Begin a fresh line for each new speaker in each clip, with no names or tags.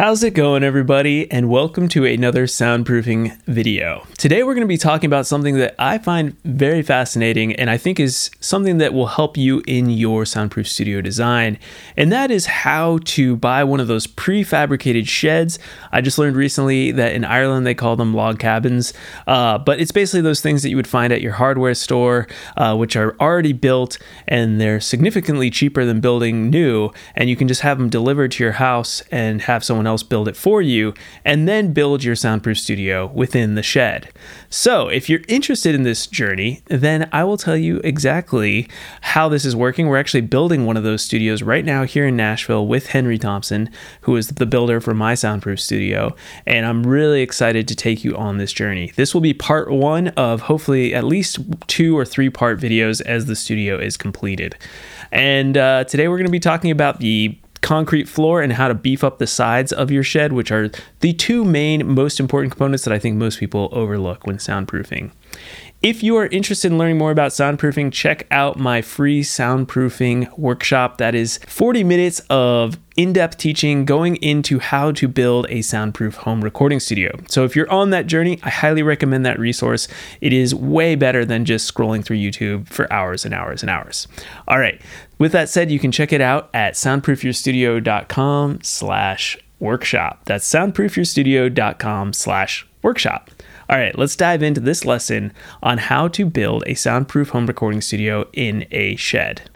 How's it going, everybody? And welcome to another soundproofing video. Today, we're going to be talking about something that I find very fascinating and I think is something that will help you in your soundproof studio design. And that is how to buy one of those prefabricated sheds. I just learned recently that in Ireland they call them log cabins, uh, but it's basically those things that you would find at your hardware store, uh, which are already built and they're significantly cheaper than building new. And you can just have them delivered to your house and have someone else build it for you, and then build your soundproof studio within the shed. So, if you're interested in this journey, then I will tell you exactly how this is working. We're actually building one of those studios right now here in Nashville with Henry Thompson, who is the builder for my soundproof studio, and I'm really excited to take you on this journey. This will be part one of hopefully at least two or three part videos as the studio is completed. And uh, today we're going to be talking about the concrete floor and how to beef up the sides of your shed, which are the two main, most important components that I think most people overlook when soundproofing. If you are interested in learning more about soundproofing, check out my free soundproofing workshop. That is 40 minutes of in depth teaching going into how to build a soundproof home recording studio. So, if you're on that journey, I highly recommend that resource. It is way better than just scrolling through YouTube for hours and hours and hours. All right. With that said, you can check it out at soundproofyourstudio.com slash workshop. That's soundproofyourstudio.com slash workshop. All right, let's dive into this lesson on how to build a soundproof home recording studio in a shed.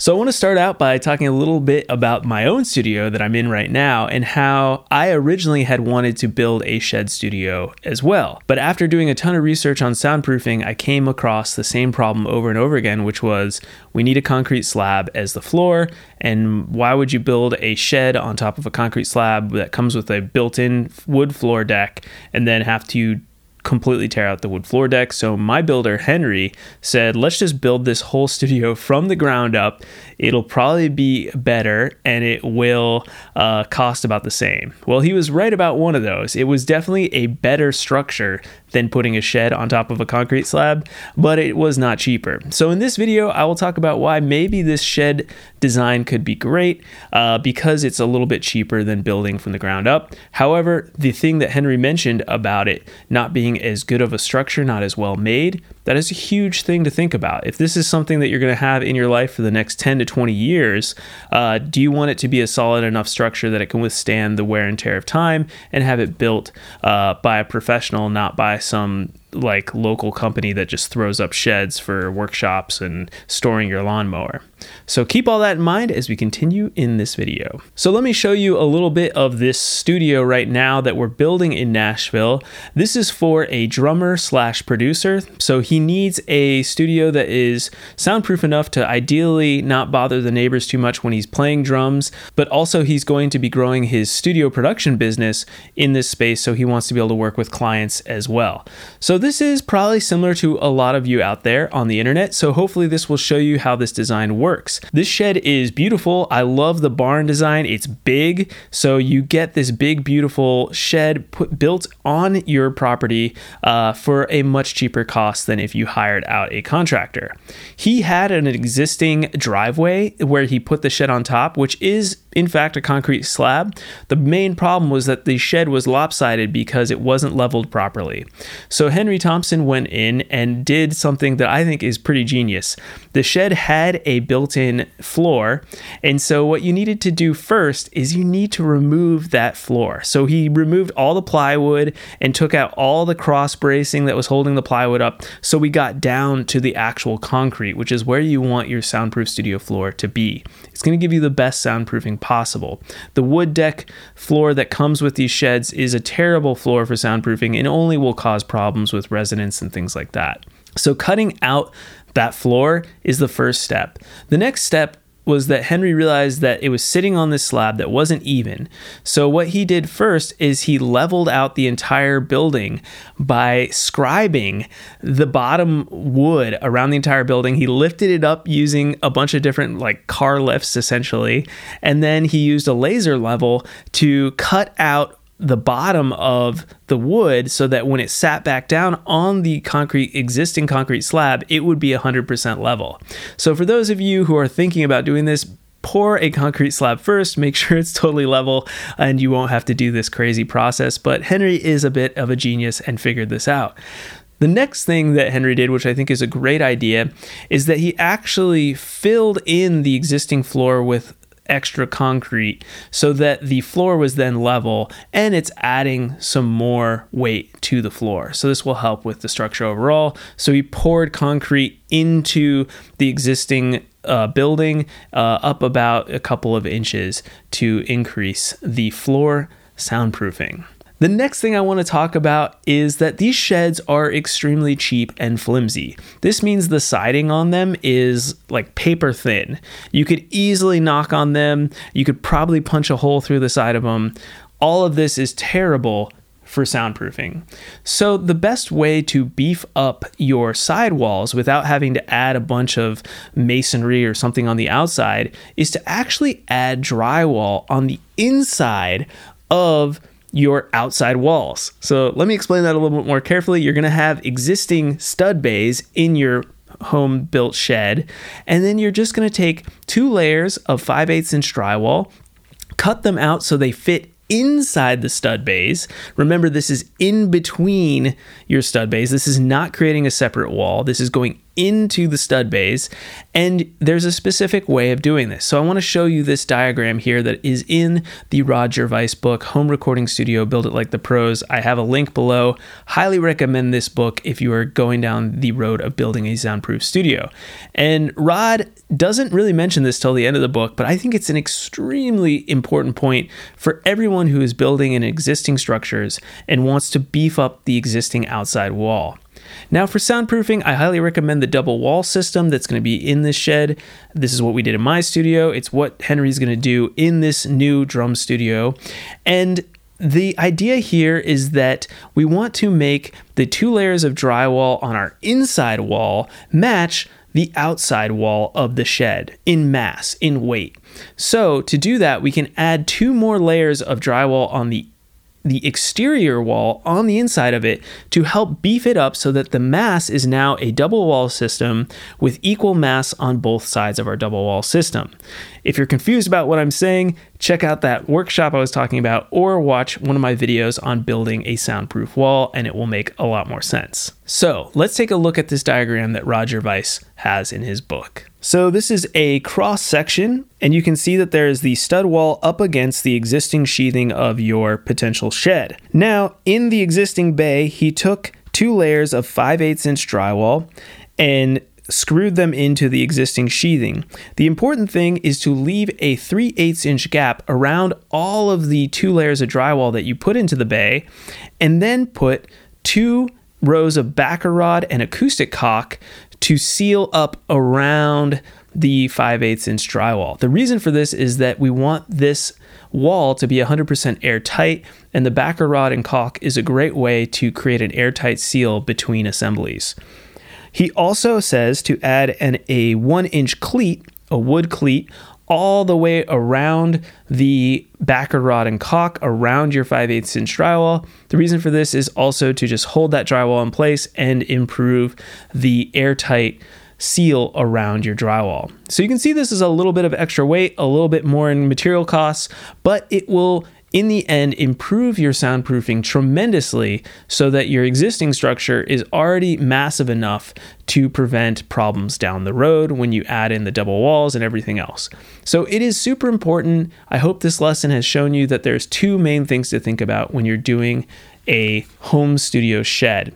So, I want to start out by talking a little bit about my own studio that I'm in right now and how I originally had wanted to build a shed studio as well. But after doing a ton of research on soundproofing, I came across the same problem over and over again, which was we need a concrete slab as the floor. And why would you build a shed on top of a concrete slab that comes with a built in wood floor deck and then have to completely tear out the wood floor deck. So my builder, Henry, said, let's just build this whole studio from the ground up. It'll probably be better and it will uh, cost about the same. Well, he was right about one of those. It was definitely a better structure than putting a shed on top of a concrete slab, but it was not cheaper. So, in this video, I will talk about why maybe this shed design could be great uh, because it's a little bit cheaper than building from the ground up. However, the thing that Henry mentioned about it not being as good of a structure, not as well made, that is a huge thing to think about. If this is something that you're going to have in your life for the next 10 to 20 years, uh, do you want it to be a solid enough structure that it can withstand the wear and tear of time and have it built uh, by a professional, not by some like local company that just throws up sheds for workshops and storing your lawnmower. So keep all that in mind as we continue in this video. So let me show you a little bit of this studio right now that we're building in Nashville. This is for a drummer slash producer. So he needs a studio that is soundproof enough to ideally not bother the neighbors too much when he's playing drums, but also he's going to be growing his studio production business in this space. So he wants to be able to work with clients as well. So this is probably similar to a lot of you out there on the internet, so hopefully this will show you how this design works. This shed is beautiful. I love the barn design. It's big, so you get this big, beautiful shed put, built on your property uh, for a much cheaper cost than if you hired out a contractor. He had an existing driveway where he put the shed on top, which is in fact a concrete slab. The main problem was that the shed was lopsided because it wasn't leveled properly. So Henry Thompson went in and did something that I think is pretty genius. The shed had a built in floor, and so what you needed to do first is you need to remove that floor. So he removed all the plywood and took out all the cross bracing that was holding the plywood up. So we got down to the actual concrete, which is where you want your soundproof studio floor to be. It's going to give you the best soundproofing possible. The wood deck floor that comes with these sheds is a terrible floor for soundproofing and only will cause problems with residents and things like that. So, cutting out that floor is the first step. The next step was that Henry realized that it was sitting on this slab that wasn't even. So, what he did first is he leveled out the entire building by scribing the bottom wood around the entire building. He lifted it up using a bunch of different, like car lifts essentially, and then he used a laser level to cut out the bottom of the wood so that when it sat back down on the concrete existing concrete slab it would be 100% level so for those of you who are thinking about doing this pour a concrete slab first, make sure it's totally level, and you won't have to do this crazy process. But Henry is a bit of a genius and figured this out. The next thing that Henry did, which I think is a great idea, is that he actually filled in the existing floor with extra concrete so that the floor was then level and it's adding some more weight to the floor. So this will help with the structure overall. So he poured concrete into the existing uh, building uh, up about a couple of inches to increase the floor soundproofing. The next thing I want to talk about is that these sheds are extremely cheap and flimsy. This means the siding on them is like paper thin. You could easily knock on them, you could probably punch a hole through the side of them. All of this is terrible for soundproofing. So, the best way to beef up your sidewalls without having to add a bunch of masonry or something on the outside is to actually add drywall on the inside of your outside walls. So let me explain that a little bit more carefully. You're going to have existing stud bays in your home built shed, and then you're just going to take two layers of 5 8 inch drywall, cut them out so they fit inside the stud bays. Remember, this is in between your stud bays. This is not creating a separate wall. This is going into the stud bays. And there's a specific way of doing this. So I want to show you this diagram here that is in the Rod Gervais book, Home Recording Studio Build It Like the Pros. I have a link below. Highly recommend this book if you are going down the road of building a soundproof studio. And Rod doesn't really mention this till the end of the book, but I think it's an extremely important point for everyone who is building in existing structures and wants to beef up the existing outside wall. Now, for soundproofing, I highly recommend the double wall system that's going to be in this shed. This is what we did in my studio. It's what Henry's going to do in this new drum studio. And the idea here is that we want to make the two layers of drywall on our inside wall match the outside wall of the shed in mass, in weight. So, to do that, we can add two more layers of drywall on the the exterior wall on the inside of it to help beef it up so that the mass is now a double wall system with equal mass on both sides of our double wall system. If you're confused about what I'm saying, check out that workshop I was talking about or watch one of my videos on building a soundproof wall and it will make a lot more sense. So let's take a look at this diagram that Rod Gervais has in his book. So this is a cross section and you can see that there is the stud wall up against the existing sheathing of your potential shed. Now in the existing bay, he took two layers of 5 8 inch drywall and screwed them into the existing sheathing. The important thing is to leave a 3 8 inch gap around all of the two layers of drywall that you put into the bay, and then put two rows of backer rod and acoustic caulk to seal up around the 5 8 inch drywall. The reason for this is that we want this wall to be 100% airtight, and the backer rod and caulk is a great way to create an airtight seal between assemblies. He also says to add an, a one inch cleat, a wood cleat, all the way around the backer rod and caulk around your 5 8 inch drywall. The reason for this is also to just hold that drywall in place and improve the airtight seal around your drywall. So you can see this is a little bit of extra weight, a little bit more in material costs, but it will in the end improve your soundproofing tremendously so that your existing structure is already massive enough to prevent problems down the road when you add in the double walls and everything else. So it is super important. I hope this lesson has shown you that there's two main things to think about when you're doing a home studio shed.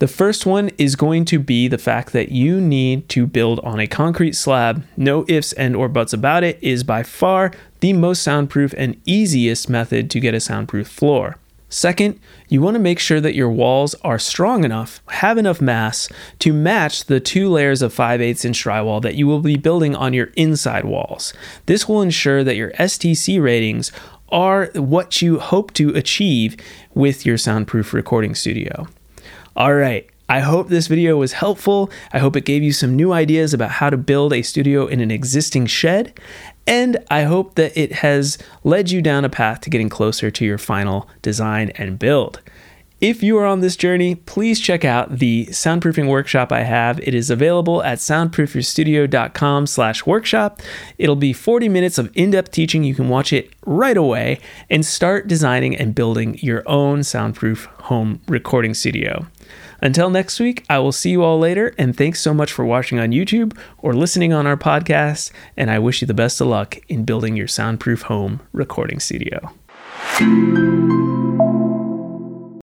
The first one is going to be the fact that you need to build on a concrete slab. No ifs and or buts about it is by far the most soundproof and easiest method to get a soundproof floor. Second, you want to make sure that your walls are strong enough, have enough mass to match the two layers of 5 8 inch drywall that you will be building on your inside walls. This will ensure that your STC ratings are what you hope to achieve with your soundproof recording studio. All right. I hope this video was helpful. I hope it gave you some new ideas about how to build a studio in an existing shed. And I hope that it has led you down a path to getting closer to your final design and build. If you are on this journey, please check out the soundproofing workshop I have. It is available at soundproofyourstudio.com slash workshop. It'll be 40 minutes of in-depth teaching. You can watch it right away and start designing and building your own soundproof home recording studio. Until next week, I will see you all later, and thanks so much for watching on YouTube or listening on our podcast, and I wish you the best of luck in building your soundproof home recording studio.